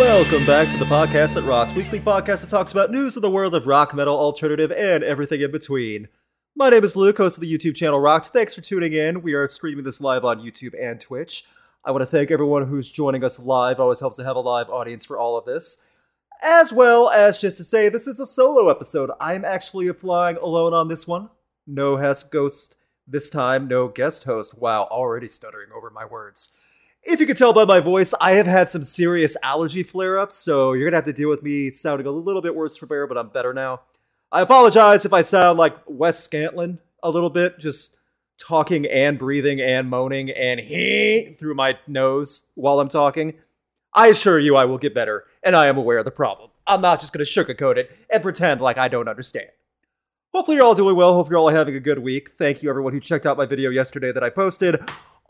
Welcome back to the podcast that rocks, weekly podcast that talks about news of the world of rock, metal, alternative, and everything in between. My name is Luke, host of the YouTube channel Rocked. Thanks for tuning in. We are streaming this live on YouTube and Twitch. I want to thank everyone who's joining us live. Always helps to have a live audience for all of this. As well as just to say, this is a solo episode. I'm actually flying alone on this one. No Hess Ghost this time, no guest host. Wow, already stuttering over my words. If you can tell by my voice, I have had some serious allergy flare ups, so you're gonna have to deal with me sounding a little bit worse for bear, but I'm better now. I apologize if I sound like Wes Scantlin a little bit, just talking and breathing and moaning and he through my nose while I'm talking. I assure you I will get better, and I am aware of the problem. I'm not just gonna sugarcoat it and pretend like I don't understand. Hopefully you're all doing well. Hope you're all having a good week. Thank you everyone who checked out my video yesterday that I posted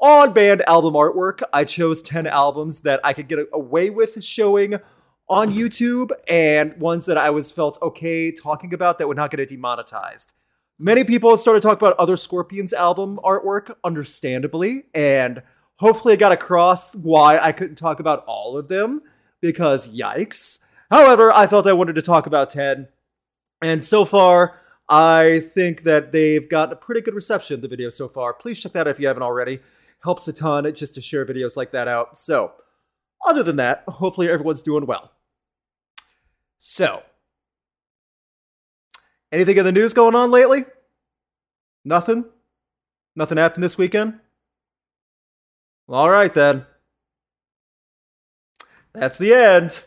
on band album artwork. I chose 10 albums that I could get away with showing on YouTube and ones that I was felt okay talking about that would not get it demonetized. Many people started talking about other Scorpions album artwork, understandably, and hopefully I got across why I couldn't talk about all of them because yikes. However, I felt I wanted to talk about 10. And so far, I think that they've gotten a pretty good reception the video so far. Please check that out if you haven't already. Helps a ton just to share videos like that out. So, other than that, hopefully everyone's doing well. So, anything in the news going on lately? Nothing? Nothing happened this weekend? All right then. That's the end.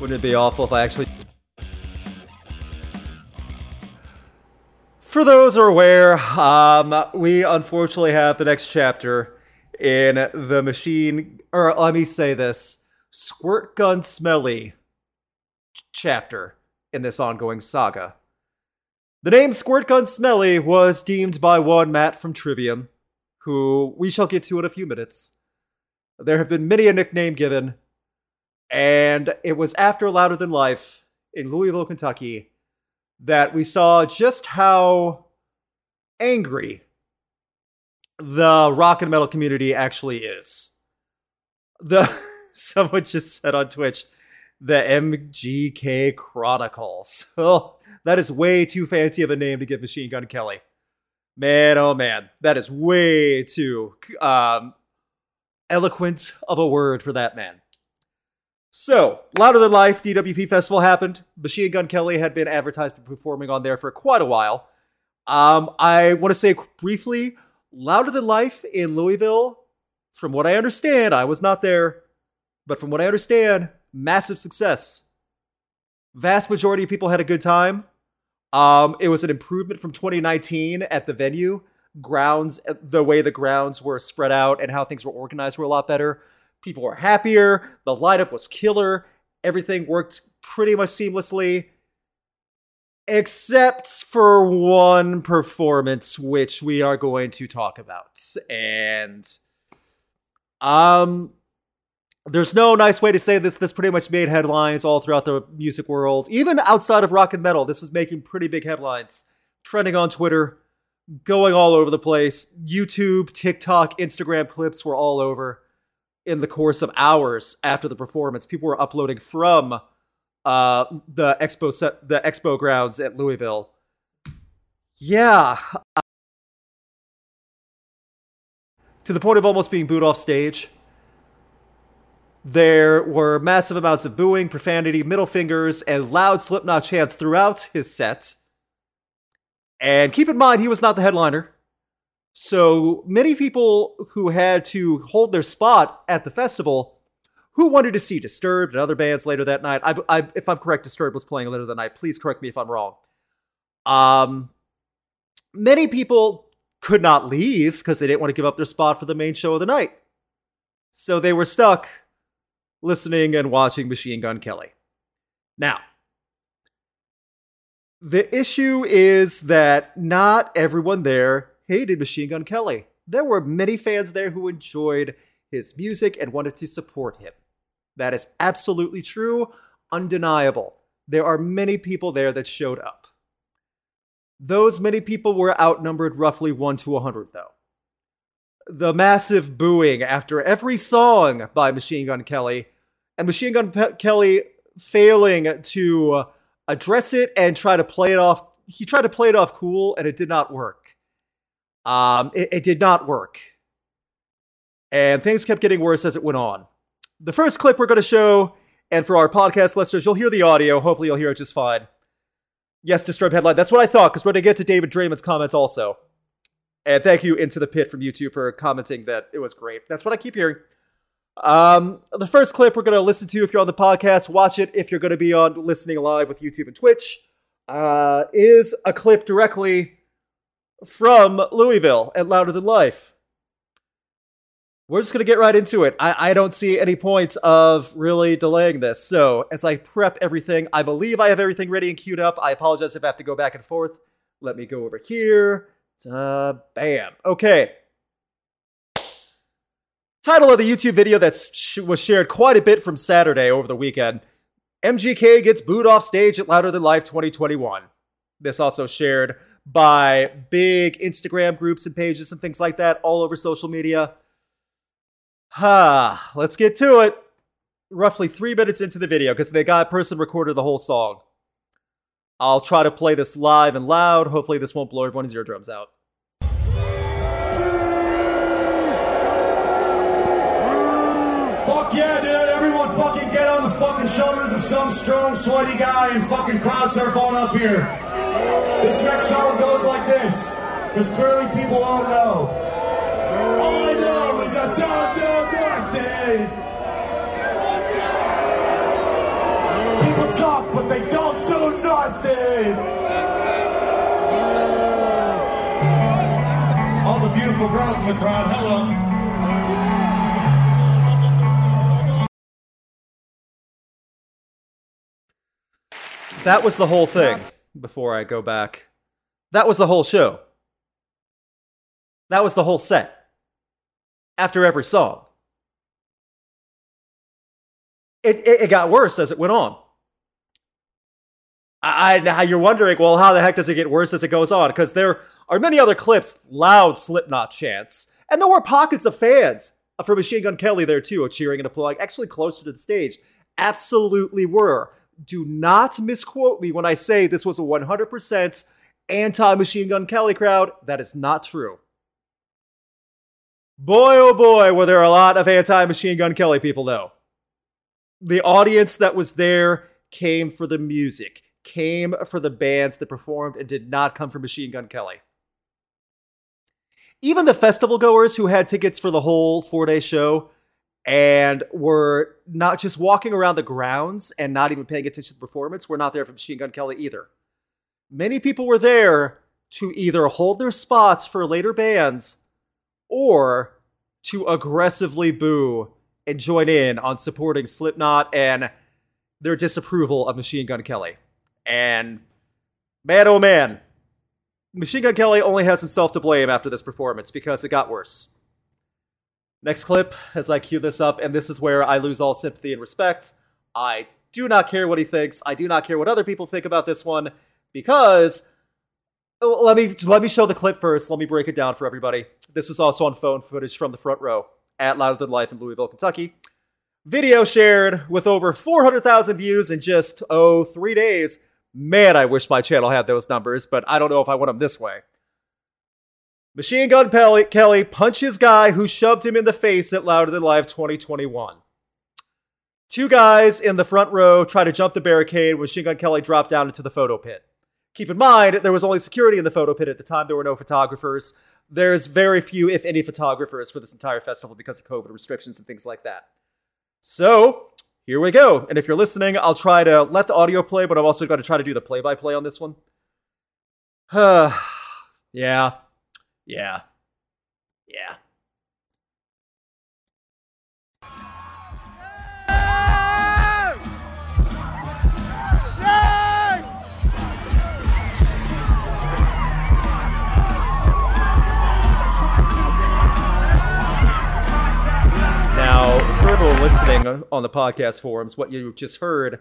Wouldn't it be awful if I actually. For those who are aware, um, we unfortunately have the next chapter in the machine, or let me say this squirt gun smelly chapter in this ongoing saga. The name Squirt Gun Smelly was deemed by one Matt from Trivium, who we shall get to in a few minutes. There have been many a nickname given, and it was after Louder Than Life in Louisville, Kentucky, that we saw just how angry the rock and metal community actually is. The someone just said on Twitch, the MGK Chronicles. Oh, that is way too fancy of a name to give Machine Gun Kelly. Man, oh man, that is way too um, eloquent of a word for that man. So, Louder Than Life DWP Festival happened. Machine Gun Kelly had been advertised performing on there for quite a while. Um, I want to say briefly, Louder Than Life in Louisville, from what I understand, I was not there, but from what I understand, massive success. Vast majority of people had a good time. Um, it was an improvement from 2019 at the venue. Grounds, the way the grounds were spread out and how things were organized were a lot better. People were happier. The lineup was killer. Everything worked pretty much seamlessly, except for one performance, which we are going to talk about. And um, there's no nice way to say this. This pretty much made headlines all throughout the music world, even outside of rock and metal. This was making pretty big headlines, trending on Twitter, going all over the place. YouTube, TikTok, Instagram clips were all over in the course of hours after the performance. People were uploading from uh, the expo set, the expo grounds at Louisville. Yeah. To the point of almost being booed off stage. There were massive amounts of booing, profanity, middle fingers, and loud Slipknot chants throughout his set. And keep in mind, he was not the headliner. So many people who had to hold their spot at the festival who wanted to see Disturbed and other bands later that night. I, I, if I'm correct, Disturbed was playing later that night. Please correct me if I'm wrong. Um, many people could not leave because they didn't want to give up their spot for the main show of the night. So they were stuck listening and watching Machine Gun Kelly. Now, the issue is that not everyone there hated Machine Gun Kelly. There were many fans there who enjoyed his music and wanted to support him. That is absolutely true, undeniable. There are many people there that showed up. Those many people were outnumbered roughly 1 to 100, though. the massive booing after every song by Machine Gun Kelly, and Machine Gun Pe- Kelly failing to uh, address it and try to play it off. He tried to play it off cool, and it did not work. Um, it, it did not work, and things kept getting worse as it went on. The first clip we're going to show, and for our podcast listeners, you'll hear the audio. Hopefully, you'll hear it just fine. Yes, disturbed headline. That's what I thought, because we're going to get to David Draiman's comments also. And thank you, Into the Pit from YouTube, for commenting that it was great. That's what I keep hearing. Um, the first clip we're going to listen to if you're on the podcast, watch it if you're going to be on listening live with YouTube and Twitch, uh, is a clip directly from Louisville at Louder Than Life. We're just going to get right into it. I, I don't see any point of really delaying this. So, as I prep everything, I believe I have everything ready and queued up. I apologize if I have to go back and forth. Let me go over here. Uh, bam. Okay. Title of the YouTube video that sh- was shared quite a bit from Saturday over the weekend MGK gets booed off stage at Louder Than Life 2021. This also shared by big Instagram groups and pages and things like that all over social media. Ha, let's get to it. Roughly three minutes into the video, because the guy person recorded the whole song. I'll try to play this live and loud. Hopefully, this won't blow everyone's eardrums out. Fuck yeah, dude. Everyone fucking get on the fucking shoulders of some strong, sweaty guy and fucking crowd surf on up here. This next song goes like this. Because clearly people won't know. All I know is I don't do nothing. People talk, but they don't do nothing. All the beautiful girls in the crowd, hello. That was the whole thing before I go back. That was the whole show. That was the whole set. After every song. It, it, it got worse as it went on. I, now you're wondering, well, how the heck does it get worse as it goes on? Because there are many other clips, loud Slipknot chants, and there were pockets of fans for Machine Gun Kelly there too, cheering and applauding, actually closer to the stage. Absolutely were do not misquote me when I say this was a 100% anti Machine Gun Kelly crowd. That is not true. Boy, oh boy, were there a lot of anti Machine Gun Kelly people, though. The audience that was there came for the music, came for the bands that performed, and did not come for Machine Gun Kelly. Even the festival goers who had tickets for the whole four day show and were not just walking around the grounds and not even paying attention to the performance. We're not there for Machine Gun Kelly either. Many people were there to either hold their spots for later bands or to aggressively boo and join in on supporting Slipknot and their disapproval of Machine Gun Kelly. And man, oh man, Machine Gun Kelly only has himself to blame after this performance because it got worse. Next clip, as I cue this up, and this is where I lose all sympathy and respect. I do not care what he thinks. I do not care what other people think about this one because oh, let me let me show the clip first. Let me break it down for everybody. This was also on phone footage from the front row at Louder Than Life in Louisville, Kentucky. Video shared with over 400,000 views in just, oh, three days. Man, I wish my channel had those numbers, but I don't know if I want them this way. Machine Gun Kelly punches guy who shoved him in the face at Louder Than Life 2021. Two guys in the front row try to jump the barricade when Machine Gun Kelly dropped down into the photo pit. Keep in mind, there was only security in the photo pit at the time. There were no photographers. There's very few, if any, photographers for this entire festival because of COVID restrictions and things like that. So, here we go. And if you're listening, I'll try to let the audio play, but I'm also going to try to do the play by play on this one. yeah, yeah. Yeah. Now, for listening on the podcast forums, what you just heard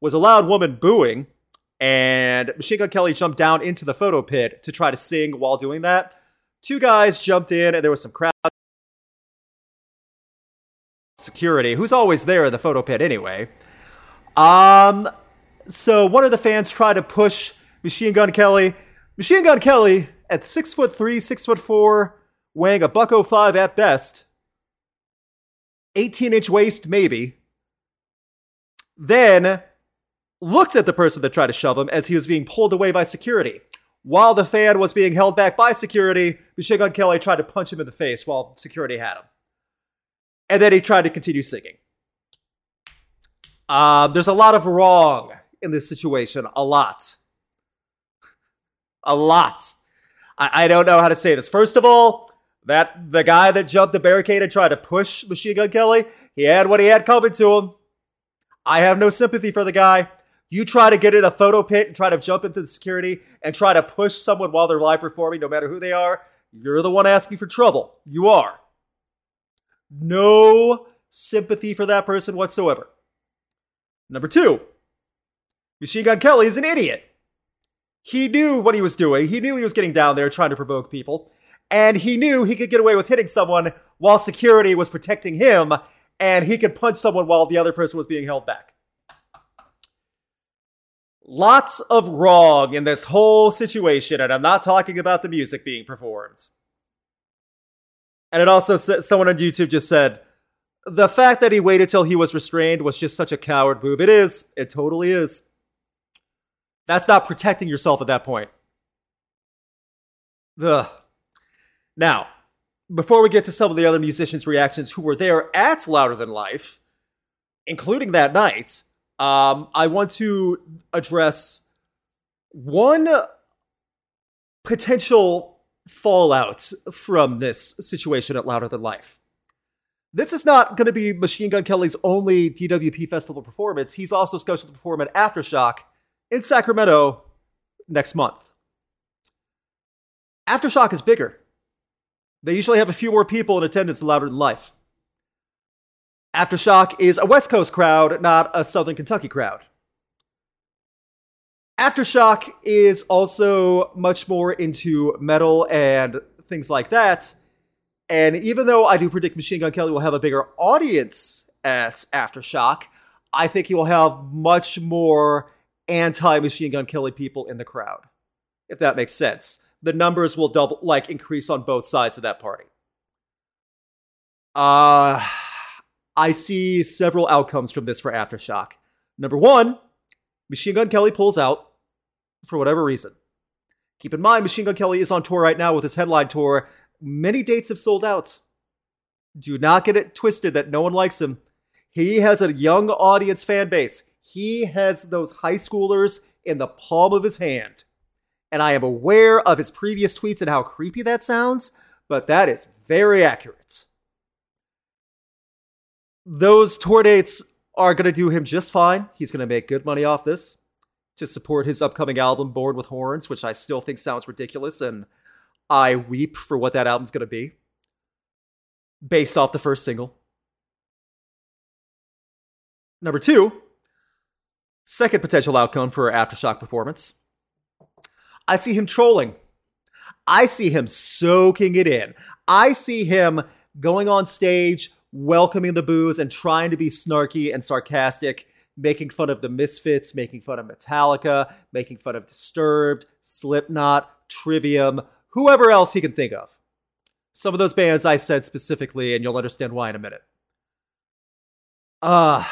was a loud woman booing, and Machine Gun Kelly jumped down into the photo pit to try to sing while doing that two guys jumped in and there was some crowd security, who's always there in the photo pit anyway. Um, so one of the fans tried to push Machine Gun Kelly. Machine Gun Kelly, at six foot three, six foot four, weighing a buck oh five at best, 18 inch waist maybe, then looked at the person that tried to shove him as he was being pulled away by security. While the fan was being held back by security, Machine Gun Kelly tried to punch him in the face while security had him. And then he tried to continue singing. Uh, there's a lot of wrong in this situation. A lot. A lot. I, I don't know how to say this. First of all, that the guy that jumped the barricade and tried to push Machine Gun Kelly, he had what he had coming to him. I have no sympathy for the guy. You try to get in a photo pit and try to jump into the security and try to push someone while they're live performing, no matter who they are, you're the one asking for trouble. You are. No sympathy for that person whatsoever. Number two, Machine Gun Kelly is an idiot. He knew what he was doing. He knew he was getting down there trying to provoke people. And he knew he could get away with hitting someone while security was protecting him, and he could punch someone while the other person was being held back. Lots of wrong in this whole situation, and I'm not talking about the music being performed. And it also someone on YouTube just said the fact that he waited till he was restrained was just such a coward move. It is. It totally is. That's not protecting yourself at that point. Ugh. Now, before we get to some of the other musicians' reactions who were there at Louder Than Life, including that night, um, I want to address one potential fallout from this situation at Louder Than Life. This is not going to be Machine Gun Kelly's only DWP festival performance. He's also scheduled to perform at Aftershock in Sacramento next month. Aftershock is bigger. They usually have a few more people in attendance than Louder Than Life. Aftershock is a West Coast crowd, not a Southern Kentucky crowd. Aftershock is also much more into metal and things like that. And even though I do predict Machine Gun Kelly will have a bigger audience at Aftershock, I think he will have much more anti Machine Gun Kelly people in the crowd, if that makes sense. The numbers will double, like, increase on both sides of that party. Uh, I see several outcomes from this for Aftershock. Number one, Machine Gun Kelly pulls out for whatever reason. Keep in mind, Machine Gun Kelly is on tour right now with his headline tour. Many dates have sold out. Do not get it twisted that no one likes him. He has a young audience fan base. He has those high schoolers in the palm of his hand. And I am aware of his previous tweets and how creepy that sounds, but that is very accurate those tour dates are going to do him just fine. He's going to make good money off this to support his upcoming album, Born with Horns, which I still think sounds ridiculous, and I weep for what that album's going to be based off the first single. Number two, second potential outcome for Aftershock performance. I see him trolling. I see him soaking it in. I see him going on stage welcoming the booze and trying to be snarky and sarcastic, making fun of the Misfits, making fun of Metallica, making fun of Disturbed, Slipknot, Trivium, whoever else he can think of. Some of those bands I said specifically, and you'll understand why in a minute. Uh,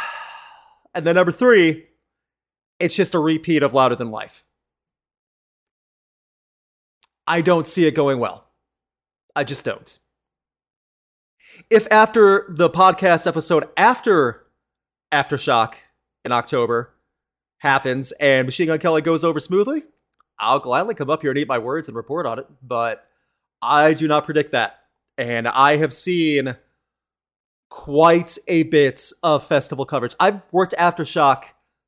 and then number three, it's just a repeat of Louder Than Life. I don't see it going well. I just don't if after the podcast episode after Aftershock in October happens and Machine Gun Kelly goes over smoothly, I'll gladly come up here and eat my words and report on it. But I do not predict that. And I have seen quite a bit of festival coverage. I've worked Aftershock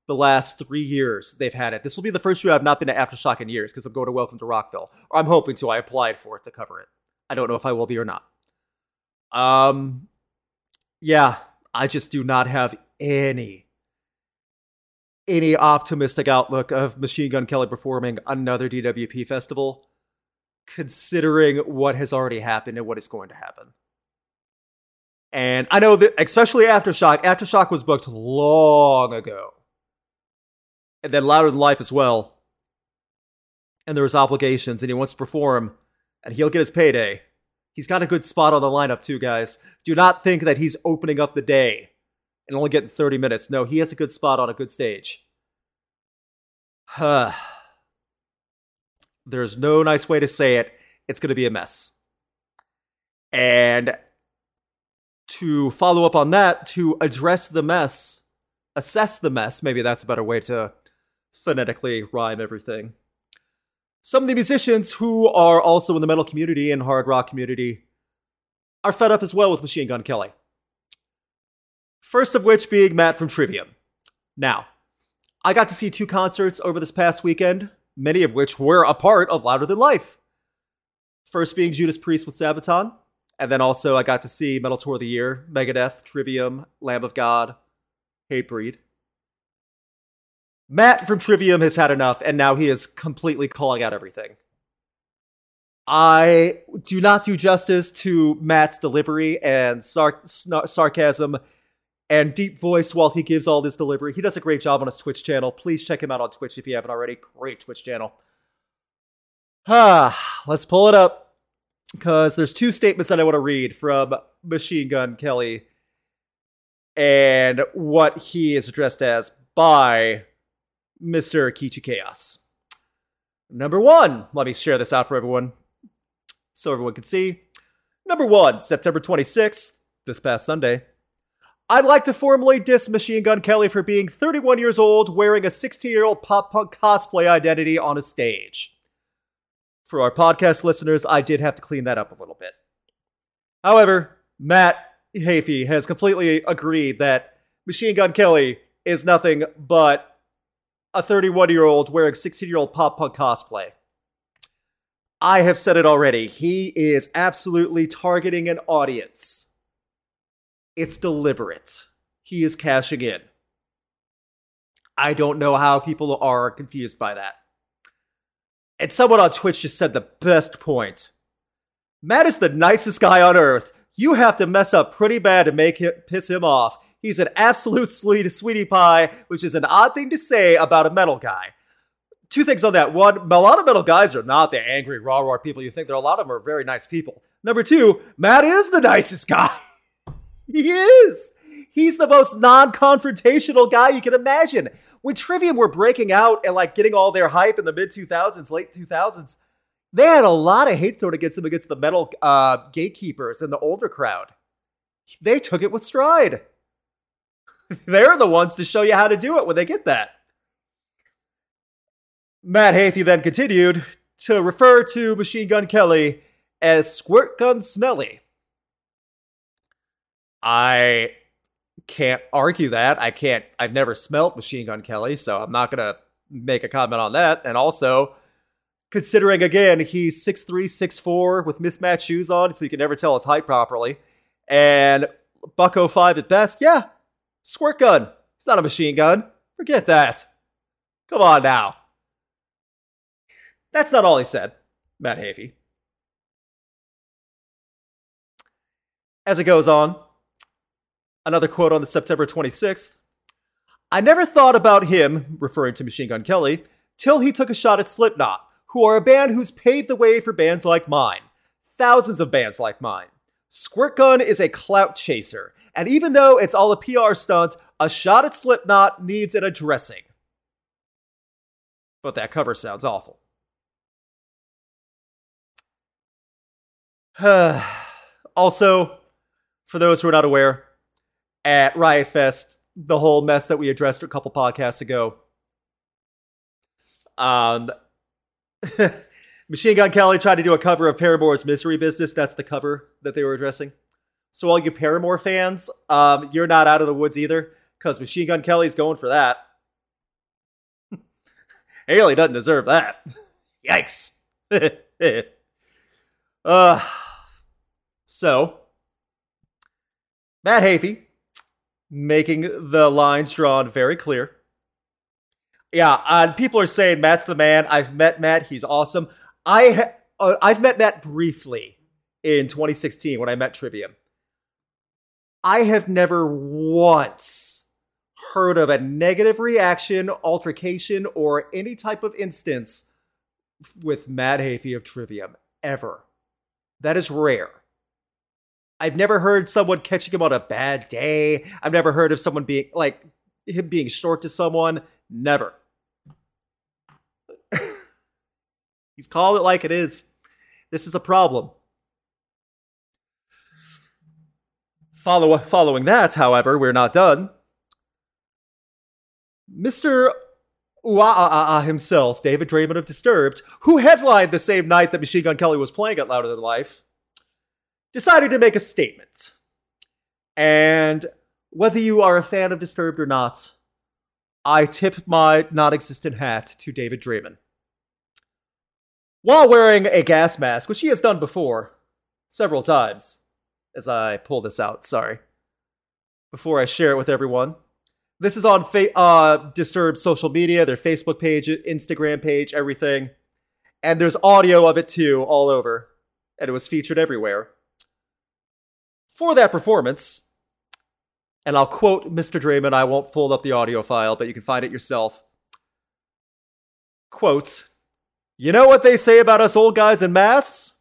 the last three years they've had it. This will be the first year I've not been to Aftershock in years because I'm going to Welcome to Rockville. Or I'm hoping to. I applied for it to cover it. I don't know if I will be or not. Um, yeah, I just do not have any any optimistic outlook of Machine Gun Kelly performing another DWP festival, considering what has already happened and what is going to happen. And I know that, especially Aftershock, Aftershock was booked long ago. And then Louder Than Life as well. And there was obligations, and he wants to perform, and he'll get his payday. He's got a good spot on the lineup, too, guys. Do not think that he's opening up the day and only getting 30 minutes. No, he has a good spot on a good stage. Huh. There's no nice way to say it. It's going to be a mess. And to follow up on that, to address the mess, assess the mess, maybe that's a better way to phonetically rhyme everything. Some of the musicians who are also in the metal community and hard rock community are fed up as well with Machine Gun Kelly. First of which being Matt from Trivium. Now, I got to see two concerts over this past weekend, many of which were a part of Louder Than Life. First being Judas Priest with Sabaton, and then also I got to see Metal Tour of the Year, Megadeth, Trivium, Lamb of God, Hatebreed. Matt from Trivium has had enough, and now he is completely calling out everything. I do not do justice to Matt's delivery and sar- sarcasm and deep voice while he gives all this delivery. He does a great job on his Twitch channel. Please check him out on Twitch if you haven't already. Great Twitch channel. Ah, let's pull it up because there's two statements that I want to read from Machine Gun Kelly and what he is addressed as by Mr. Kichi Chaos. Number one, let me share this out for everyone so everyone can see. Number one, September 26th, this past Sunday. I'd like to formally diss Machine Gun Kelly for being 31 years old, wearing a 16 year old pop punk cosplay identity on a stage. For our podcast listeners, I did have to clean that up a little bit. However, Matt Heafy has completely agreed that Machine Gun Kelly is nothing but a 31 year old wearing 16 year old pop punk cosplay. I have said it already. He is absolutely targeting an audience it's deliberate. He is cashing in. I don't know how people are confused by that. And someone on Twitch just said the best point. Matt is the nicest guy on earth. You have to mess up pretty bad to make him piss him off. He's an absolute sweet, sweetie pie, which is an odd thing to say about a metal guy. Two things on that. One, a lot of metal guys are not the angry, raw, raw people you think. There, are a lot of them are very nice people. Number two, Matt is the nicest guy. He is. He's the most non-confrontational guy you can imagine. When Trivium were breaking out and like getting all their hype in the mid 2000s, late 2000s, they had a lot of hate thrown against them against the metal uh, gatekeepers and the older crowd. They took it with stride. They're the ones to show you how to do it when they get that. Matt Heafy then continued to refer to Machine Gun Kelly as Squirt Gun Smelly. I can't argue that. I can't, I've never smelt Machine Gun Kelly, so I'm not going to make a comment on that. And also, considering again, he's 6'3, 6'4 with mismatched shoes on, so you can never tell his height properly. And Bucko 5 at best, yeah, squirt gun. It's not a machine gun. Forget that. Come on now. That's not all he said, Matt Heafy. As it goes on, Another quote on the September 26th. I never thought about him, referring to Machine Gun Kelly, till he took a shot at Slipknot, who are a band who's paved the way for bands like mine. Thousands of bands like mine. Squirt Gun is a clout chaser, and even though it's all a PR stunt, a shot at Slipknot needs an addressing. But that cover sounds awful. also, for those who are not aware, at Riot Fest, the whole mess that we addressed a couple podcasts ago. Um, Machine Gun Kelly tried to do a cover of Paramore's Misery Business. That's the cover that they were addressing. So, all you Paramore fans, um, you're not out of the woods either, because Machine Gun Kelly's going for that. Hayley doesn't deserve that. Yikes. uh, so, Matt Heafy making the lines drawn very clear. Yeah, and people are saying Matt's the man. I've met Matt; he's awesome. I ha- uh, I've met Matt briefly in 2016 when I met Trivium. I have never once heard of a negative reaction, altercation, or any type of instance with Matt Heafy of Trivium ever. That is rare. I've never heard someone catching him on a bad day. I've never heard of someone being like him being short to someone. Never. He's calling it like it is. This is a problem. Follow, following that, however, we're not done. Mr. Uaa himself, David Draiman of Disturbed, who headlined the same night that Machine Gun Kelly was playing at Louder Than Life, decided to make a statement. And whether you are a fan of Disturbed or not, I tip my non existent hat to David Draiman. While wearing a gas mask, which he has done before, several times, as I pull this out, sorry, before I share it with everyone. This is on fa- uh, Disturbed social media, their Facebook page, Instagram page, everything. And there's audio of it too, all over. And it was featured everywhere. For that performance, and I'll quote Mr. Draiman, I won't fold up the audio file, but you can find it yourself. Quote, You know what they say about us old guys in masks?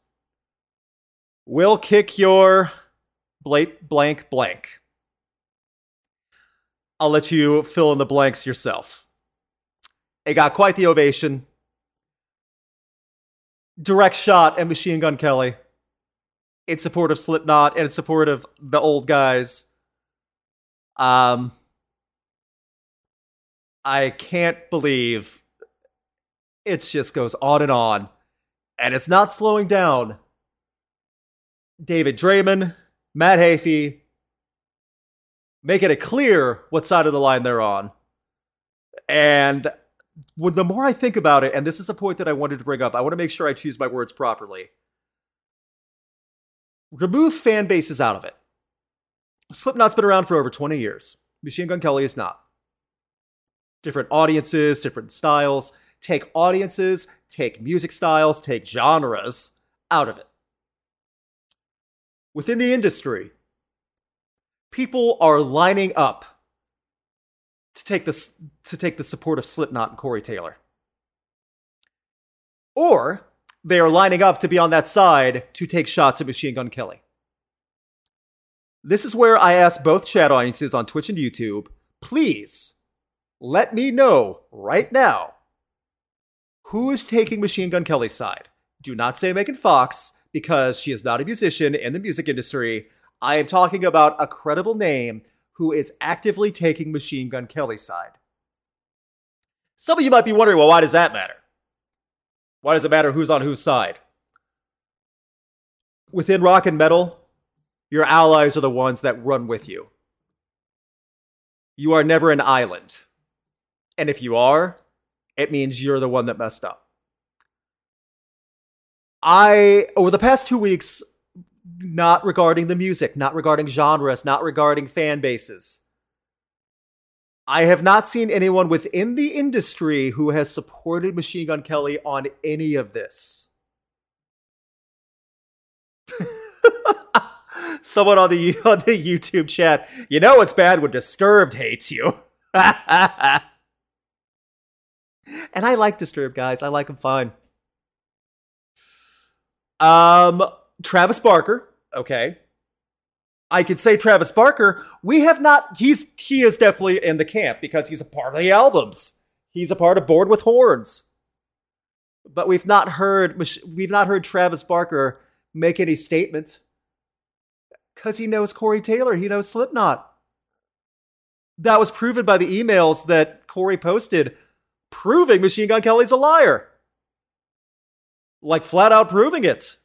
We'll kick your blank blank blank. I'll let you fill in the blanks yourself. It got quite the ovation. Direct shot at Machine Gun Kelly in support of Slipknot and in support of the old guys. Um, I can't believe it just goes on and on, and it's not slowing down. David Draiman, Matt Heafy, making it clear what side of the line they're on. And when, the more I think about it, and this is a point that I wanted to bring up, I want to make sure I choose my words properly. Remove fan bases out of it. Slipknot's been around for over 20 years. Machine Gun Kelly is not. Different audiences, different styles. Take audiences, take music styles, take genres out of it. Within the industry, people are lining up to take the, to take the support of Slipknot and Corey Taylor. Or they are lining up to be on that side to take shots at Machine Gun Kelly. This is where I ask both chat audiences on Twitch and YouTube, please let me know right now who is taking Machine Gun Kelly's side. Do not say Megan Fox because she is not a musician in the music industry. I am talking about a credible name who is actively taking Machine Gun Kelly's side. Some of you might be wondering, well, why does that matter? Why does it matter who's on whose side? Within rock and metal, your allies are the ones that run with you. You are never an island. And if you are, it means you're the one that messed up. I, over the past two weeks, not regarding the music, not regarding genres, not regarding fan bases, I have not seen anyone within the industry who has supported Machine Gun Kelly on any of this. Someone on the on the YouTube chat, you know it's bad when Disturbed hates you. and I like Disturbed guys. I like them fine. Um, Travis Barker. Okay, I could say Travis Barker. We have not. He's he is definitely in the camp because he's a part of the albums. He's a part of Born with Horns. But we've not heard we've not heard Travis Barker make any statements because he knows Corey Taylor. He knows Slipknot. That was proven by the emails that Corey posted, proving Machine Gun Kelly's a liar. Like flat out proving it.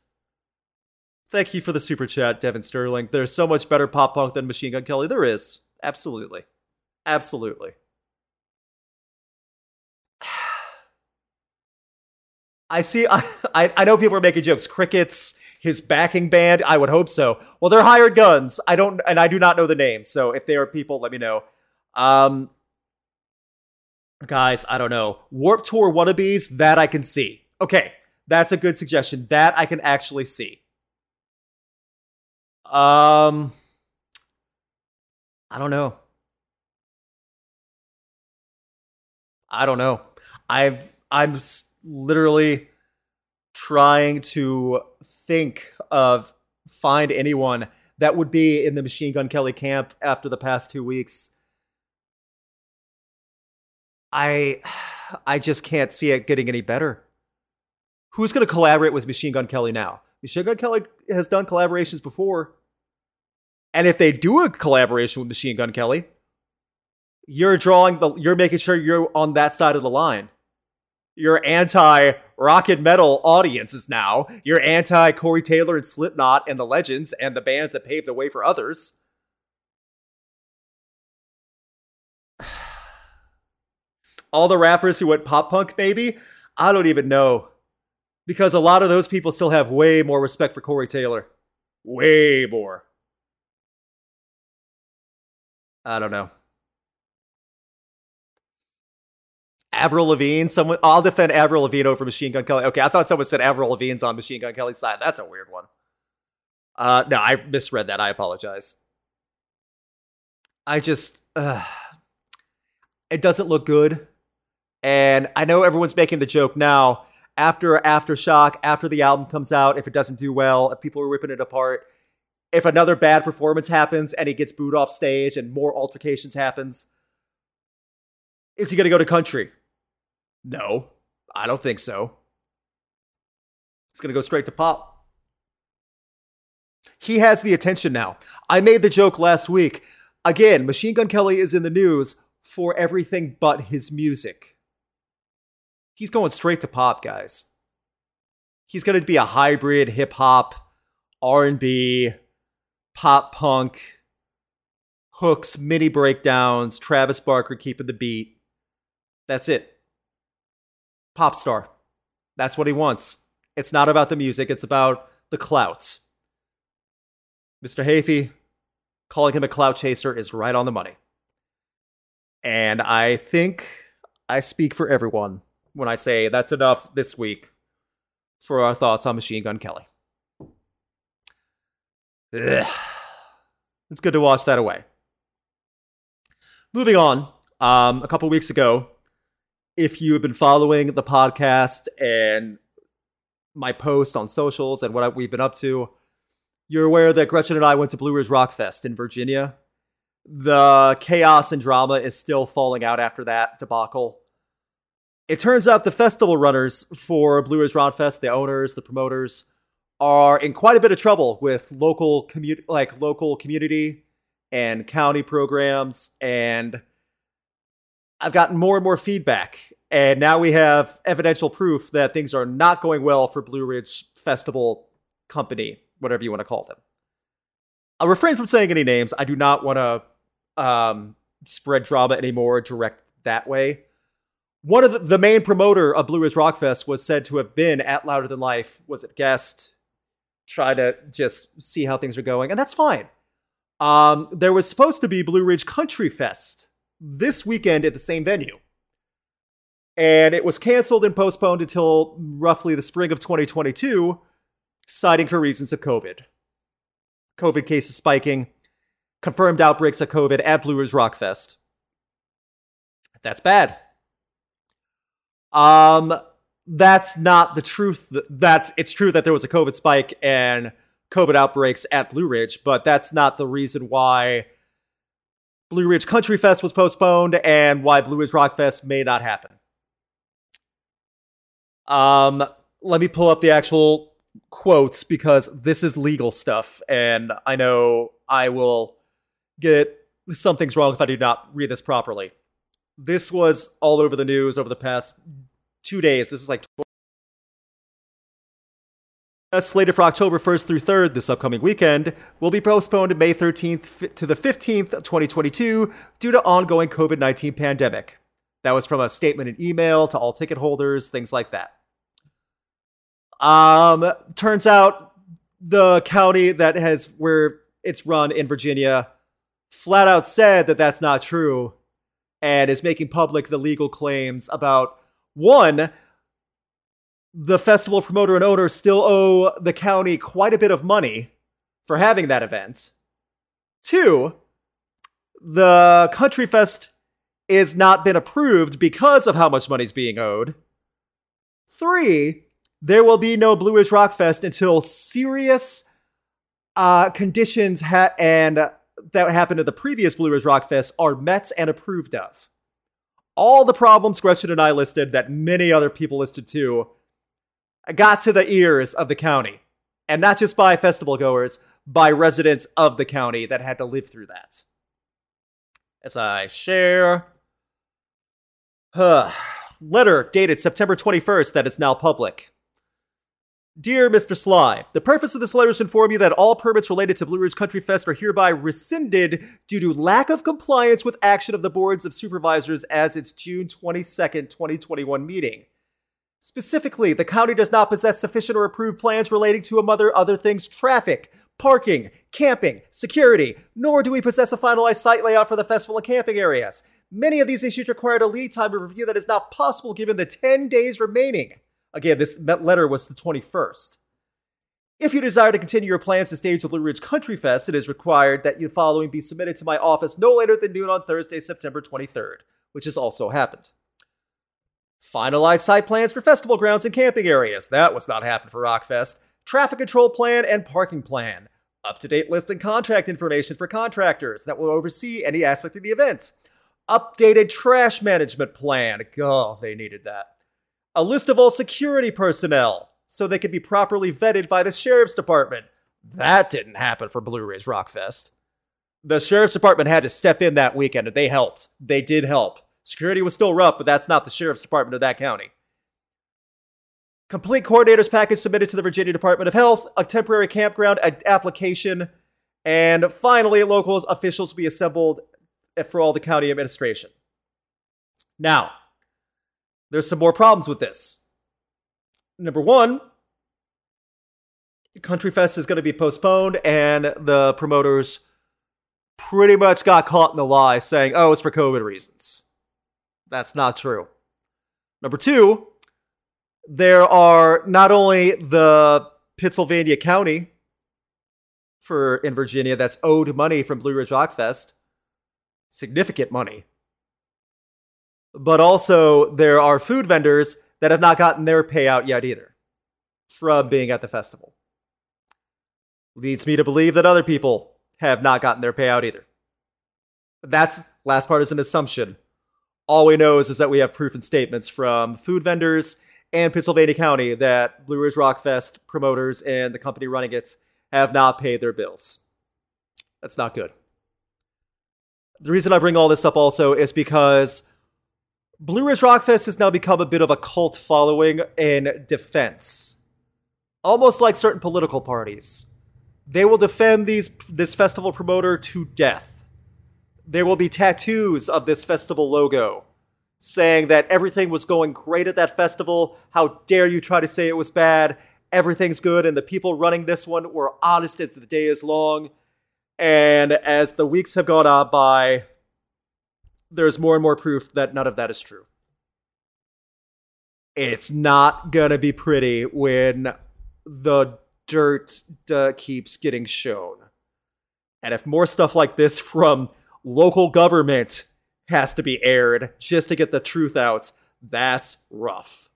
Thank you for the super chat, Devin Sterling. There's so much better pop punk than Machine Gun Kelly. There is. Absolutely. Absolutely. I see. I, I know people are making jokes. Crickets, his backing band. I would hope so. Well, they're hired guns. I don't, and I do not know the names. So if they are people, let me know. Um, guys, I don't know. Warp Tour wannabes. That I can see. Okay, that's a good suggestion. That I can actually see. Um, I don't know. I don't know. I I'm literally trying to think of find anyone that would be in the Machine Gun Kelly camp after the past 2 weeks. I I just can't see it getting any better. Who's going to collaborate with Machine Gun Kelly now? Machine Gun Kelly has done collaborations before. And if they do a collaboration with Machine Gun Kelly, you're drawing the you're making sure you're on that side of the line. Your anti rocket metal audiences now. You're anti Corey Taylor and Slipknot and the Legends and the bands that paved the way for others. All the rappers who went pop punk, maybe? I don't even know. Because a lot of those people still have way more respect for Corey Taylor. Way more. I don't know. Avril Lavigne. Someone, I'll defend Avril Lavigne over Machine Gun Kelly. Okay, I thought someone said Avril Lavigne's on Machine Gun Kelly's side. That's a weird one. Uh, no, I misread that. I apologize. I just, uh, it doesn't look good, and I know everyone's making the joke now. After aftershock, after the album comes out, if it doesn't do well, if people are ripping it apart, if another bad performance happens and he gets booed off stage and more altercations happens, is he going to go to country? No, I don't think so. He's going to go straight to pop. He has the attention now. I made the joke last week. Again, Machine Gun Kelly is in the news for everything but his music. He's going straight to pop, guys. He's going to be a hybrid hip hop, R&B, pop punk, hooks, mini breakdowns, Travis Barker keeping the beat. That's it. Pop star. That's what he wants. It's not about the music, it's about the clout. Mr. Heafy, calling him a clout chaser is right on the money. And I think I speak for everyone when I say that's enough this week for our thoughts on Machine Gun Kelly. Ugh. It's good to wash that away. Moving on, um, a couple weeks ago, if you have been following the podcast and my posts on socials and what we've been up to, you're aware that Gretchen and I went to Blue Ridge Rock Fest in Virginia. The chaos and drama is still falling out after that debacle. It turns out the festival runners for Blue Ridge Rock Fest, the owners, the promoters, are in quite a bit of trouble with local commu- like local community and county programs and I've gotten more and more feedback and now we have evidential proof that things are not going well for Blue Ridge Festival Company, whatever you want to call them. I'll refrain from saying any names. I do not want to um, spread drama anymore direct that way. One of the, the main promoter of Blue Ridge Rock Fest was said to have been at Louder Than Life, was it guest, try to just see how things are going, and that's fine. Um, there was supposed to be Blue Ridge Country Fest this weekend at the same venue. And it was canceled and postponed until roughly the spring of 2022, citing for reasons of COVID. COVID cases spiking, confirmed outbreaks of COVID at Blue Ridge Rock Fest. That's bad. Um, that's not the truth. That's it's true that there was a COVID spike and COVID outbreaks at Blue Ridge, but that's not the reason why Blue Ridge Country Fest was postponed and why Blue Ridge Rock Fest may not happen. Um, let me pull up the actual quotes because this is legal stuff, and I know I will get something's wrong if I do not read this properly. This was all over the news over the past two days. This is like slated for October 1st through 3rd this upcoming weekend will be postponed May 13th to the 15th, 2022, due to ongoing COVID 19 pandemic. That was from a statement and email to all ticket holders, things like that. Um, turns out the county that has where it's run in Virginia flat out said that that's not true and is making public the legal claims about one, the festival promoter and owner still owe the county quite a bit of money for having that event. Two, the Country Fest is not been approved because of how much money's being owed. Three, there will be no Blue Ridge Rock Fest until serious uh, conditions ha- and that happened at the previous Blue Ridge Rock Fest are met and approved of. All the problems Gretchen and I listed that many other people listed too got to the ears of the county. And not just by festival goers, by residents of the county that had to live through that. As I share. Huh. Letter dated September 21st that is now public. Dear Mr. Sly, the purpose of this letter is to inform you that all permits related to Blue Ridge Country Fest are hereby rescinded due to lack of compliance with action of the boards of supervisors as its June 22nd, 2021 meeting. Specifically, the county does not possess sufficient or approved plans relating to among other things traffic, parking, camping, security, nor do we possess a finalized site layout for the festival and camping areas. Many of these issues required a lead time of review that is not possible given the 10 days remaining. Again, this letter was the 21st. If you desire to continue your plans to stage the Blue Ridge Country Fest, it is required that the following be submitted to my office no later than noon on Thursday, September 23rd, which has also happened. Finalized site plans for festival grounds and camping areas. That was not happening for Rockfest. Traffic control plan and parking plan. Up to date list and contract information for contractors that will oversee any aspect of the event. Updated trash management plan. Oh, they needed that a list of all security personnel so they could be properly vetted by the sheriff's department. That didn't happen for Blue Ridge Rockfest. The sheriff's department had to step in that weekend and they helped. They did help. Security was still rough, but that's not the sheriff's department of that county. Complete coordinators package submitted to the Virginia Department of Health, a temporary campground application, and finally, locals officials will be assembled for all the county administration. Now, there's some more problems with this. Number one, Country Fest is going to be postponed, and the promoters pretty much got caught in the lie saying, oh, it's for COVID reasons. That's not true. Number two, there are not only the Pittsylvania County for in Virginia that's owed money from Blue Ridge Rock Fest, significant money but also there are food vendors that have not gotten their payout yet either from being at the festival. Leads me to believe that other people have not gotten their payout either. That's last part is an assumption. All we know is, is that we have proof and statements from food vendors and Pittsylvania County that Blue Ridge Rock Fest promoters and the company running it have not paid their bills. That's not good. The reason I bring all this up also is because Blue Ridge Rockfest has now become a bit of a cult following in defense. Almost like certain political parties. They will defend these this festival promoter to death. There will be tattoos of this festival logo saying that everything was going great at that festival. How dare you try to say it was bad? Everything's good, and the people running this one were honest as the day is long. And as the weeks have gone on by, there's more and more proof that none of that is true. It's not gonna be pretty when the dirt keeps getting shown. And if more stuff like this from local government has to be aired just to get the truth out, that's rough.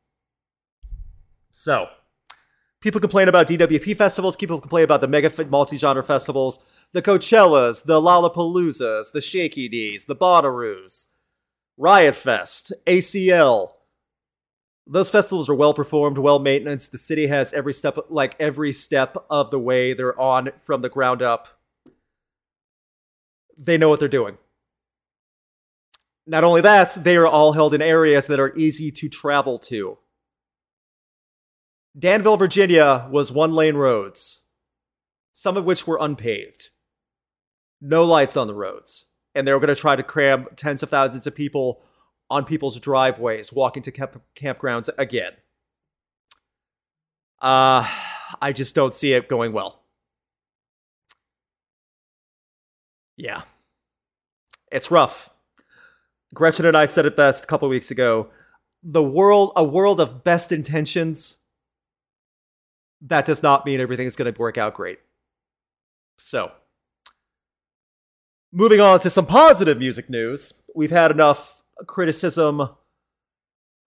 So, people complain about DWP festivals, people complain about the mega multi genre festivals the Coachellas, the Lollapaloozas, the Shaky Knees, the Bonnaroos, Riot Fest, ACL. Those festivals are well performed, well maintained. The city has every step, like every step of the way they're on from the ground up. They know what they're doing. Not only that, they are all held in areas that are easy to travel to. Danville, Virginia was one lane roads, some of which were unpaved no lights on the roads. And they were going to try to cram tens of thousands of people on people's driveways, walking to camp- campgrounds again. Uh, I just don't see it going well. Yeah. It's rough. Gretchen and I said it best a couple weeks ago. The world, a world of best intentions, that does not mean everything is going to work out great. So, Moving on to some positive music news. We've had enough criticism,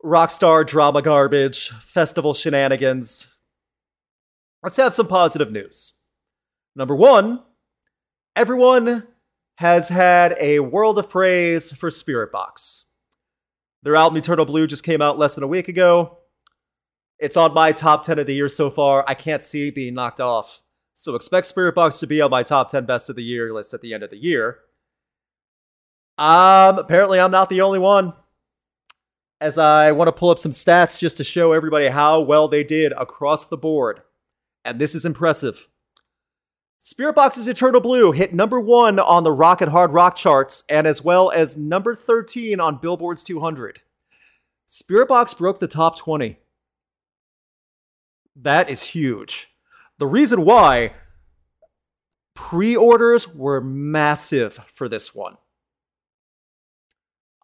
rockstar drama garbage, festival shenanigans. Let's have some positive news. Number one, everyone has had a world of praise for Spiritbox. Their album Eternal Blue just came out less than a week ago. It's on my top 10 of the year so far. I can't see it being knocked off. So expect Spiritbox to be on my top 10 best of the year list at the end of the year. Um, apparently I'm not the only one. As I want to pull up some stats just to show everybody how well they did across the board. And this is impressive. Spiritbox's Eternal Blue hit number one on the rock and hard rock charts, and as well as number 13 on Billboard's 200. Spiritbox broke the top 20. That is huge. The reason why pre orders were massive for this one.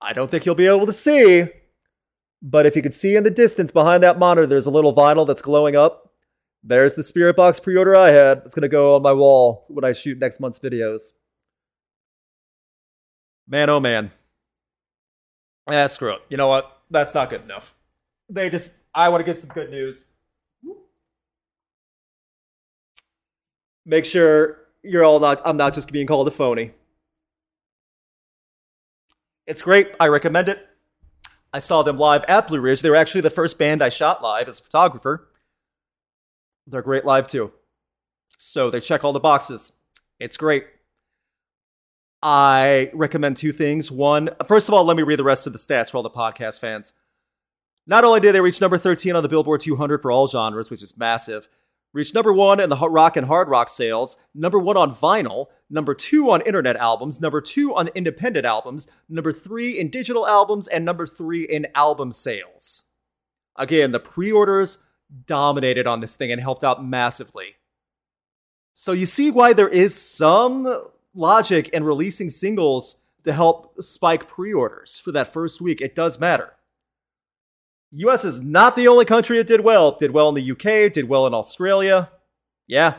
I don't think you'll be able to see, but if you can see in the distance behind that monitor, there's a little vinyl that's glowing up. There's the Spiritbox pre-order I had. It's gonna go on my wall when I shoot next month's videos. Man, oh man. Ah, screw it. You know what? That's not good enough. They just. I want to give some good news. Make sure you're all not. I'm not just being called a phony. It's great. I recommend it. I saw them live at Blue Ridge. They were actually the first band I shot live as a photographer. They're great live too. So they check all the boxes. It's great. I recommend two things. One, first of all, let me read the rest of the stats for all the podcast fans. Not only did they reach number 13 on the Billboard 200 for all genres, which is massive, reached number one in the rock and hard rock sales, number one on vinyl, number two on internet albums, number two on independent albums, number three in digital albums, and number three in album sales. Again, the pre orders dominated on this thing and helped out massively. So you see why there is some logic in releasing singles to help spike pre orders for that first week. It does matter. US is not the only country that did well. Did well in the UK, did well in Australia. Yeah.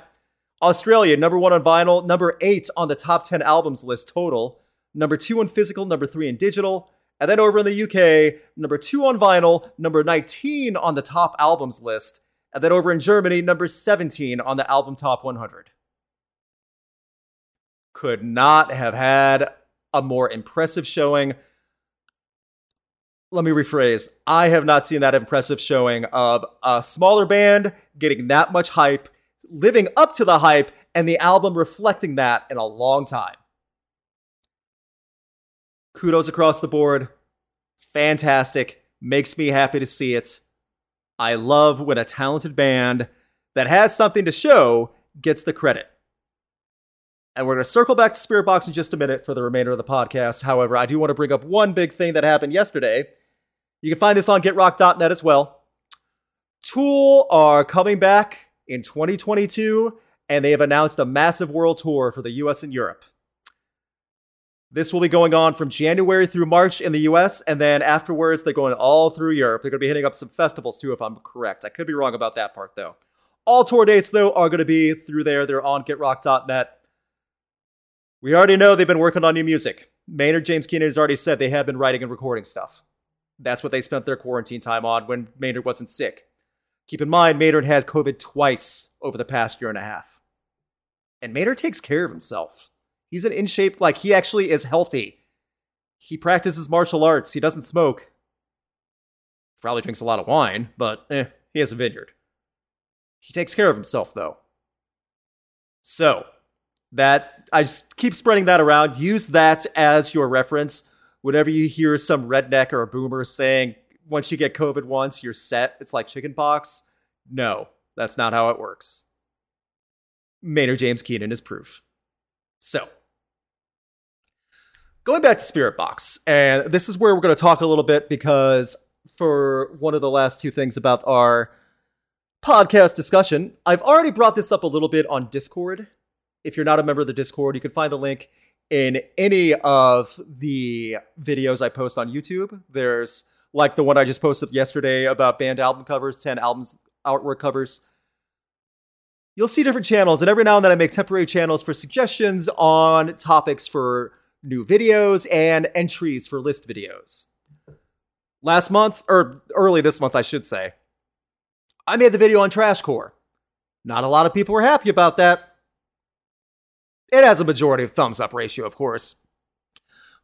Australia, number one on vinyl, number eight on the top 10 albums list total, number two in physical, number three in digital, and then over in the UK, number two on vinyl, number 19 on the top albums list. And then over in Germany, number 17 on the album top 100. Could not have had a more impressive showing. Let me rephrase. I have not seen that impressive showing of a smaller band getting that much hype, living up to the hype, and the album reflecting that in a long time kudos across the board. Fantastic. Makes me happy to see it. I love when a talented band that has something to show gets the credit. And we're going to circle back to Spiritbox in just a minute for the remainder of the podcast. However, I do want to bring up one big thing that happened yesterday. You can find this on getrock.net as well. Tool are coming back in 2022, and they have announced a massive world tour for the US and Europe. This will be going on from January through March in the US, and then afterwards, they're going all through Europe. They're going to be hitting up some festivals too, if I'm correct. I could be wrong about that part, though. All tour dates, though, are going to be through there. They're on getrock.net. We already know they've been working on new music. Maynard James Keenan has already said they have been writing and recording stuff. That's what they spent their quarantine time on when Maynard wasn't sick. Keep in mind, Maynard had COVID twice over the past year and a half. And Maynard takes care of himself. He's an in shape, like he actually is healthy. He practices martial arts. He doesn't smoke. Probably drinks a lot of wine, but eh, he has a vineyard. He takes care of himself, though. So, that I just keep spreading that around. Use that as your reference. Whenever you hear some redneck or a boomer saying, once you get COVID once, you're set, it's like chickenpox. No, that's not how it works. Maynard James Keenan is proof. So, going back to Spiritbox, and this is where we're going to talk a little bit because for one of the last two things about our podcast discussion, I've already brought this up a little bit on Discord. If you're not a member of the Discord, you can find the link in any of the videos I post on YouTube. There's like the one I just posted yesterday about band album covers, 10 albums artwork covers. you'll see different channels, and every now and then I make temporary channels for suggestions on topics for new videos and entries for list videos. Last month, or early this month, I should say, I made the video on Trashcore. Not a lot of people were happy about that. It has a majority of thumbs up ratio, of course.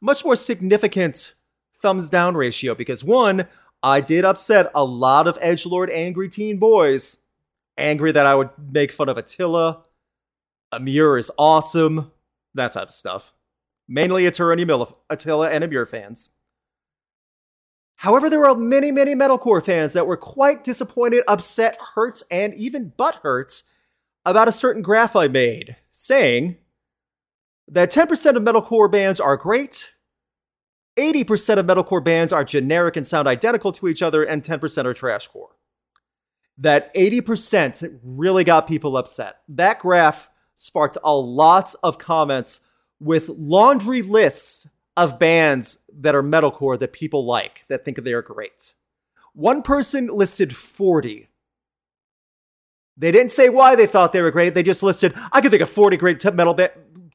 Much more significant thumbs down ratio because one, I did upset a lot of edgelord angry teen boys. Angry that I would make fun of Attila. Emmure is awesome. That type of stuff. Mainly Attila and Emmure fans. However, there were many, many metalcore fans that were quite disappointed, upset, hurt, and even butthurt about a certain graph I made, saying that 10% of metalcore bands are great, 80% of metalcore bands are generic and sound identical to each other, and 10% are trashcore. That 80% really got people upset. That graph sparked a lot of comments with laundry lists of bands that are metalcore that people like, that think they are great. One person listed 40. They didn't say why they thought they were great. They just listed, I can think of 40 great metal ba-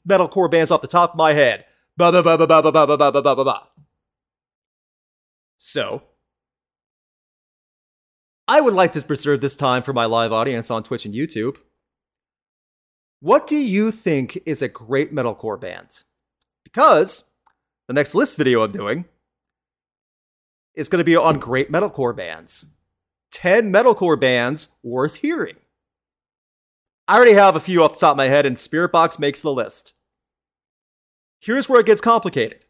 metalcore bands off the top of my head. So, I would like to preserve this time for my live audience on Twitch and YouTube. What do you think is a great metalcore band? Because the next list video I'm doing is going to be on great metalcore bands. 10 metalcore bands worth hearing. I already have a few off the top of my head, and Spiritbox makes the list. Here's where it gets complicated.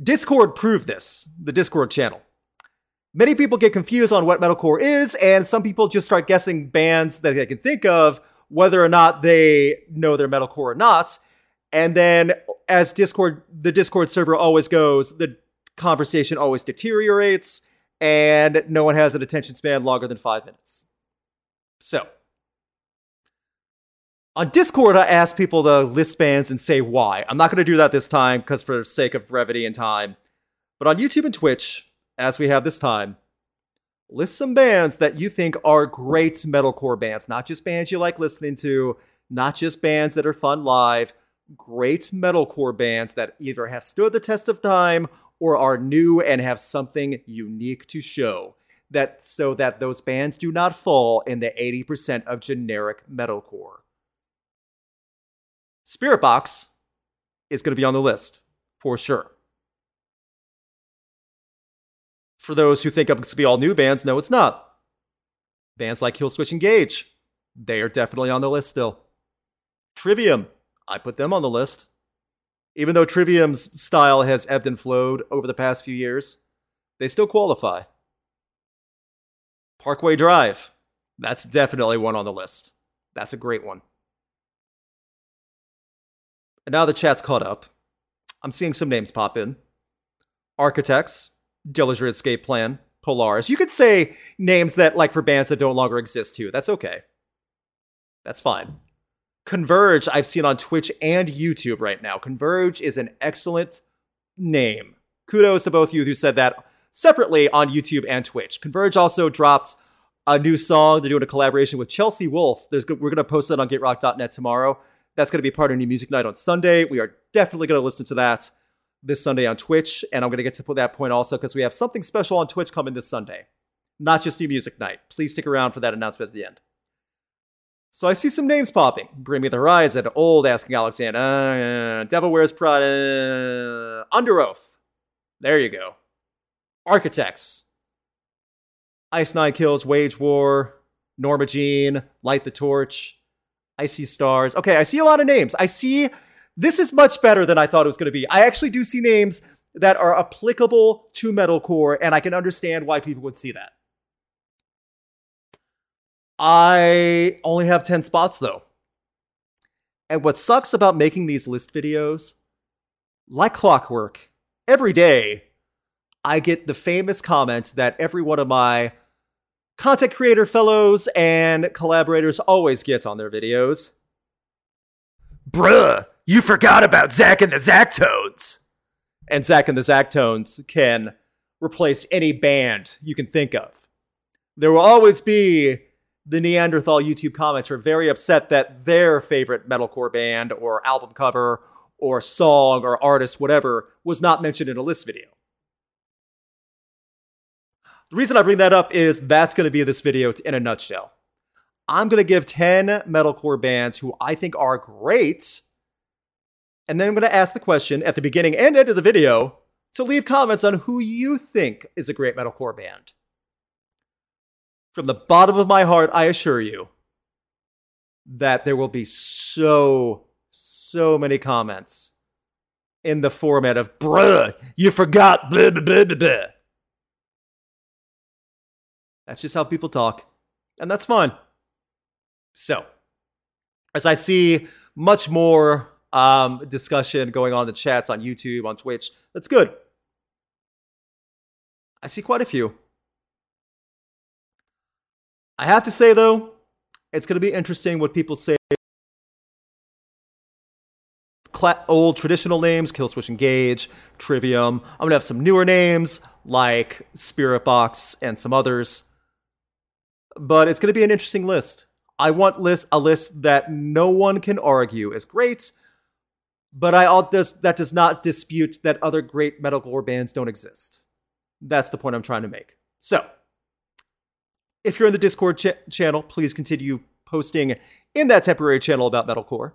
Discord proved this, the Discord channel. Many people get confused on what metalcore is, and some people just start guessing bands that they can think of, whether or not they know they're metalcore or not. And then, as Discord, the Discord server always goes, the conversation always deteriorates, and no one has an attention span longer than five minutes. So, on Discord, I ask people to list bands and say why. I'm not going to do that this time because for sake of brevity and time. But on YouTube and Twitch, as we have this time, list some bands that you think are great metalcore bands, not just bands you like listening to, not just bands that are fun live, great metalcore bands that either have stood the test of time or are new and have something unique to show. That so that those bands do not fall in the 80% of generic metalcore. Spiritbox is going to be on the list for sure. For those who think it's going to be all new bands, no, it's not. Bands like Killswitch Engage, they are definitely on the list still. Trivium, I put them on the list. Even though Trivium's style has ebbed and flowed over the past few years, they still qualify. Parkway Drive, that's definitely one on the list. That's a great one. And now the chat's caught up. I'm seeing some names pop in. Architects, Dillinger Escape Plan, Polaris. You could say names that, like, for bands that don't longer exist too. That's okay. That's fine. Converge, I've seen on Twitch and YouTube right now. Converge is an excellent name. Kudos to both you who said that separately on YouTube and Twitch. Converge also dropped a new song. They're doing a collaboration with Chelsea Wolfe. There's, we're going to post that on getrock.net tomorrow. That's going to be part of New Music Night on Sunday. We are definitely going to listen to that this Sunday on Twitch. And I'm going to get to put that point also because we have something special on Twitch coming this Sunday. Not just New Music Night. Please stick around for that announcement at the end. So I see some names popping. Bring Me the Horizon, Old Asking Alexandria, uh, Devil Wears Prada, uh, Underoath. There you go. Architects. Ice Nine Kills, Wage War, Norma Jean, Light the Torch, I see stars. Okay, I see a lot of names. I see this is much better than I thought it was going to be. I actually do see names that are applicable to metalcore, and I can understand why people would see that. I only have 10 spots though. And what sucks about making these list videos, like clockwork, every day I get the famous comment that every one of my content creator fellows and collaborators always get on their videos. Bruh, you forgot about Zack and the Zactones. And Zack and the Zactones can replace any band you can think of. There will always be the Neanderthal YouTube comments are very upset that their favorite metalcore band or album cover or song or artist, whatever, was not mentioned in a list video. The reason I bring that up is that's going to be this video in a nutshell. I'm going to give 10 metalcore bands who I think are great. And then I'm going to ask the question at the beginning and end of the video to leave comments on who you think is a great metalcore band. From the bottom of my heart, I assure you that there will be so, so many comments in the format of, bruh, you forgot, blah, blah, blah, blah, blah. That's just how people talk, and that's fine. So, as I see much more um, discussion going on in the chats on YouTube, on Twitch, that's good. I see quite a few. I have to say, though, it's going to be interesting what people say. Old traditional names, Killswitch Engage, Trivium. I'm going to have some newer names like Spiritbox and some others but it's going to be an interesting list. I want list a list that no one can argue is great, but I all does that does not dispute that other great metalcore bands don't exist. That's the point I'm trying to make. So, if you're in the Discord ch- channel, please continue posting in that temporary channel about metalcore.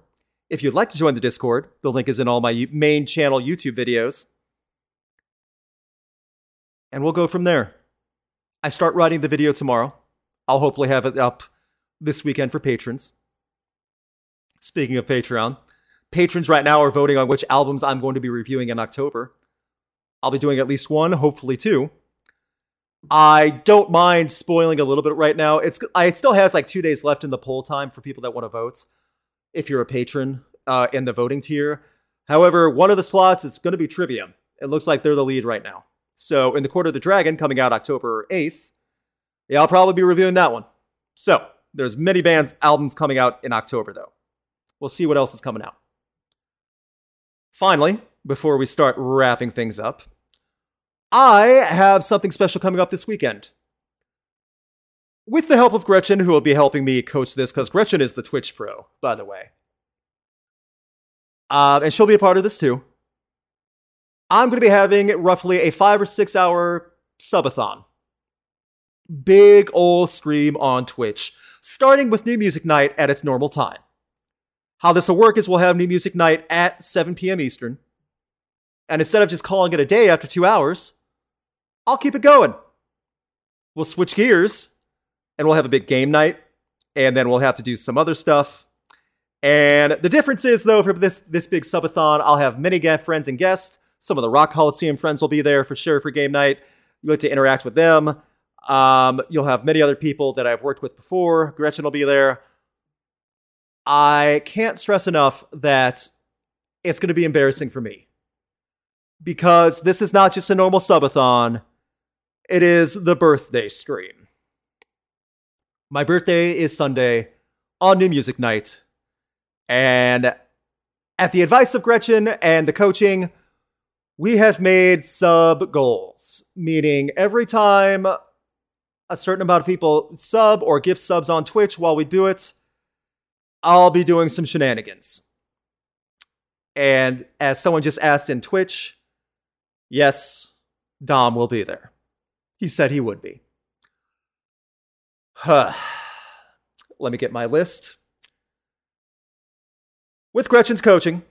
If you'd like to join the Discord, the link is in all my main channel YouTube videos. And we'll go from there. I start writing the video tomorrow. I'll hopefully have it up this weekend for patrons. Speaking of Patreon, patrons right now are voting on which albums I'm going to be reviewing in October. I'll be doing at least one, hopefully two. I don't mind spoiling a little bit right now. It's I it still has like two days left in the poll time for people that want to vote. If you're a patron uh, in the voting tier, however, one of the slots is going to be Trivium. It looks like they're the lead right now. So, in the Court of the Dragon, coming out October eighth, yeah, I'll probably be reviewing that one. So, there's many bands albums coming out in October though. We'll see what else is coming out. Finally, before we start wrapping things up, I have something special coming up this weekend. With the help of Gretchen, who will be helping me coach this, because Gretchen is the Twitch pro, by the way. Uh, and she'll be a part of this too. I'm going to be having roughly a five or six hour subathon big old scream on Twitch, starting with New Music Night at its normal time. How this will work is we'll have New Music Night at 7 p.m. Eastern. And instead of just calling it a day after two hours, I'll keep it going. We'll switch gears and we'll have a big game night. And then we'll have to do some other stuff. And the difference is, though, for this, this big subathon, I'll have many friends and guests. Some of the Rock Coliseum friends will be there for sure for game night. You get to interact with them. Um, you'll have many other people that I've worked with before. Gretchen will be there. I can't stress enough that it's going to be embarrassing for me because this is not just a normal subathon, it is the birthday stream. My birthday is Sunday on New Music Night. And at the advice of Gretchen and the coaching, we have made sub goals, meaning every time a certain amount of people sub or gift subs on Twitch while we do it, I'll be doing some shenanigans. And as someone just asked in Twitch, yes, Dom will be there. He said he would be. Huh. Let me get my list. With Gretchen's coaching,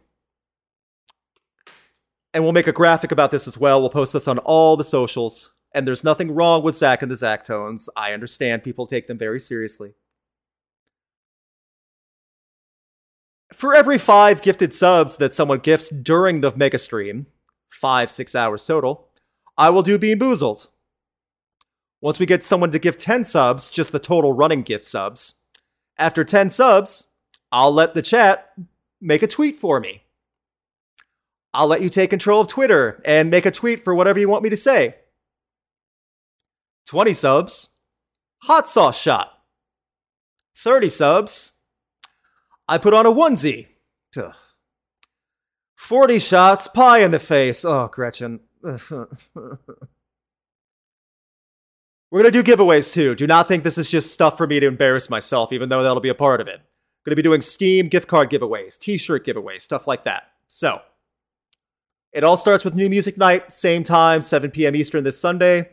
and we'll make a graphic about this as well. We'll post this on all the socials. And there's nothing wrong with Zach and the Zach tones. I understand people take them very seriously. For every five gifted subs that someone gifts during the mega stream, five, six hours total, I will do Bean Boozled. Once we get someone to give 10 subs, just the total running gift subs, after 10 subs, I'll let the chat make a tweet for me. I'll let you take control of Twitter and make a tweet for whatever you want me to say. 20 subs, hot sauce shot. 30 subs, I put on a onesie. Ugh. 40 shots, pie in the face. Oh, Gretchen. We're going to do giveaways too. Do not think this is just stuff for me to embarrass myself, even though that'll be a part of it. Going to be doing Steam gift card giveaways, t shirt giveaways, stuff like that. So, it all starts with New Music Night, same time, 7 p.m. Eastern this Sunday.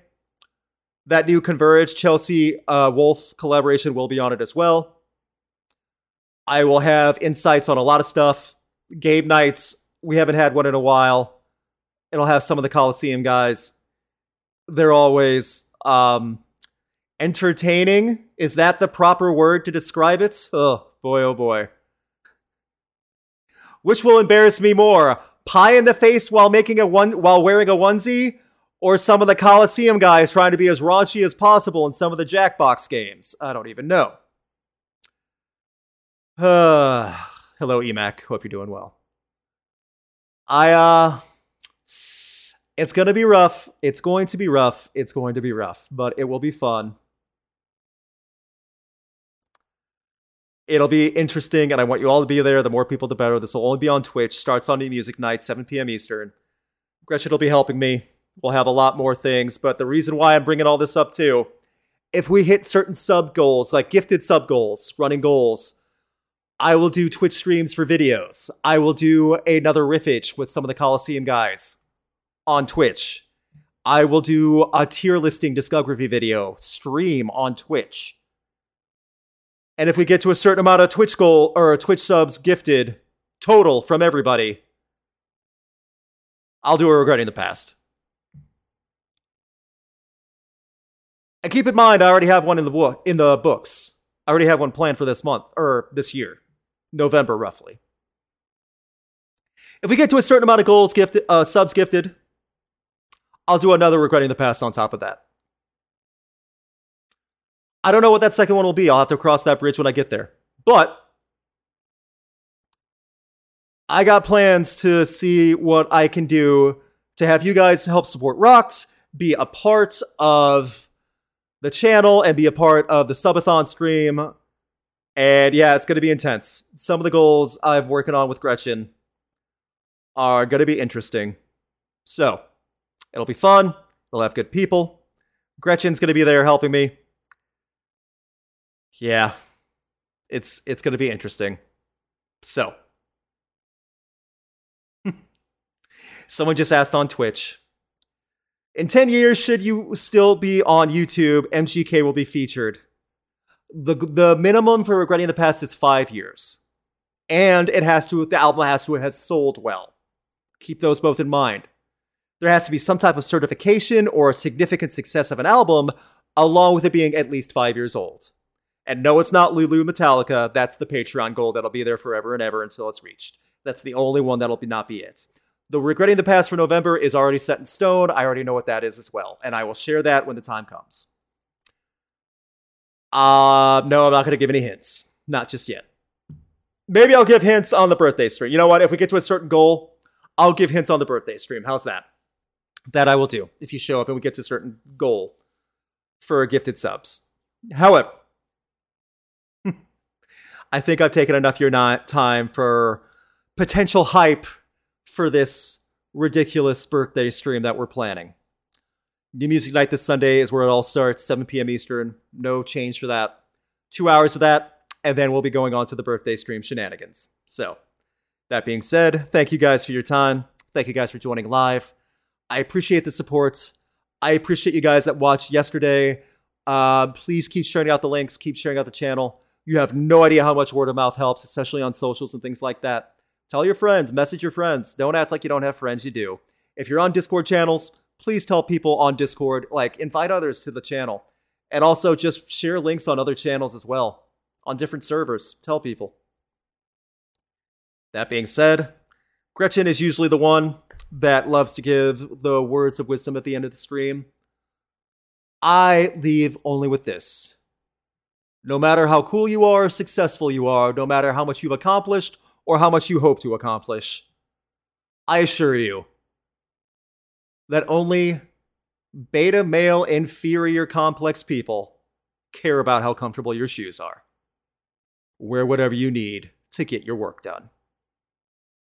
That new Converge Chelsea uh, Wolfe collaboration will be on it as well. I will have insights on a lot of stuff. Game nights, we haven't had one in a while. It'll have some of the Coliseum guys. They're always um, entertaining. Is that the proper word to describe it? Oh boy, oh boy. Which will embarrass me more? Pie in the face while making a one while wearing a onesie, or some of the Coliseum guys trying to be as raunchy as possible in some of the Jackbox games? I don't even know. Uh, hello, Emac. Hope you're doing well. I uh it's going to be rough. It's going to be rough. It's going to be rough, but it will be fun. It'll be interesting, and I want you all to be there. The more people, the better. This will only be on Twitch. Starts on New Music Night, 7 p.m. Eastern. Gretchen will be helping me. We'll have a lot more things, but the reason why I'm bringing all this up too, if we hit certain sub goals, like gifted sub goals, running goals, I will do Twitch streams for videos. I will do another riffage with some of the Coliseum guys on Twitch. I will do a tier listing discography video stream on Twitch. And if we get to a certain amount of Twitch goal or Twitch subs gifted total from everybody, I'll do a regretting the past. And keep in mind, I already have one in the book in the books. I already have one planned for this month or this year, November roughly. If we get to a certain amount of goals gifted, uh, subs gifted, I'll do another regretting the past on top of that. I don't know what that second one will be. I'll have to cross that bridge when I get there. But I got plans to see what I can do to have you guys help support Rocks, be a part of the channel, and be a part of the subathon stream. And yeah, it's going to be intense. Some of the goals I'm working on with Gretchen are going to be interesting. So, It'll be fun. We'll have good people. Gretchen's going to be there helping me. Yeah. It's it's going to be interesting. So, someone just asked on Twitch. In 10 years, should you still be on YouTube, MGK will be featured. The, the minimum for regretting the past is five years. And it has to, the album has to have sold well. Keep those both in mind there has to be some type of certification or significant success of an album, along with it being at least five years old. And no, it's not Lulu Metallica. That's the Patreon goal that'll be there forever and ever until it's reached. That's the only one that'll be not be it. The regretting the past for November is already set in stone. I already know what that is as well, and I will share that when the time comes. Uh, no, I'm not going to give any hints. Not just yet. Maybe I'll give hints on the birthday stream. You know what? If we get to a certain goal, I'll give hints on the birthday stream. How's that? That I will do if you show up and we get to a certain goal for gifted subs. However, I think I've taken enough your time for potential hype for this ridiculous birthday stream that we're planning. New Music Night this Sunday is where it all starts, 7 p.m. Eastern. No change for that. Two hours of that, and then we'll be going on to the birthday stream shenanigans. So, that being said, thank you guys for your time. Thank you guys for joining live. I appreciate the support. I appreciate you guys that watched yesterday. Uh, please keep sharing out the links, keep sharing out the channel. You have no idea how much word of mouth helps, especially on socials and things like that. Tell your friends, message your friends. Don't act like you don't have friends, you do. If you're on Discord channels, please tell people on Discord, like invite others to the channel. And also just share links on other channels as well, on different servers. Tell people. That being said, Gretchen is usually the one that loves to give the words of wisdom at the end of the stream. I leave only with this. No matter how cool you are, successful you are, no matter how much you've accomplished or how much you hope to accomplish, I assure you that only beta male inferior complex people care about how comfortable your shoes are. Wear whatever you need to get your work done.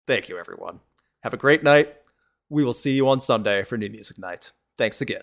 Thank you, everyone. Have a great night. We will see you on Sunday for New Music Night. Thanks again.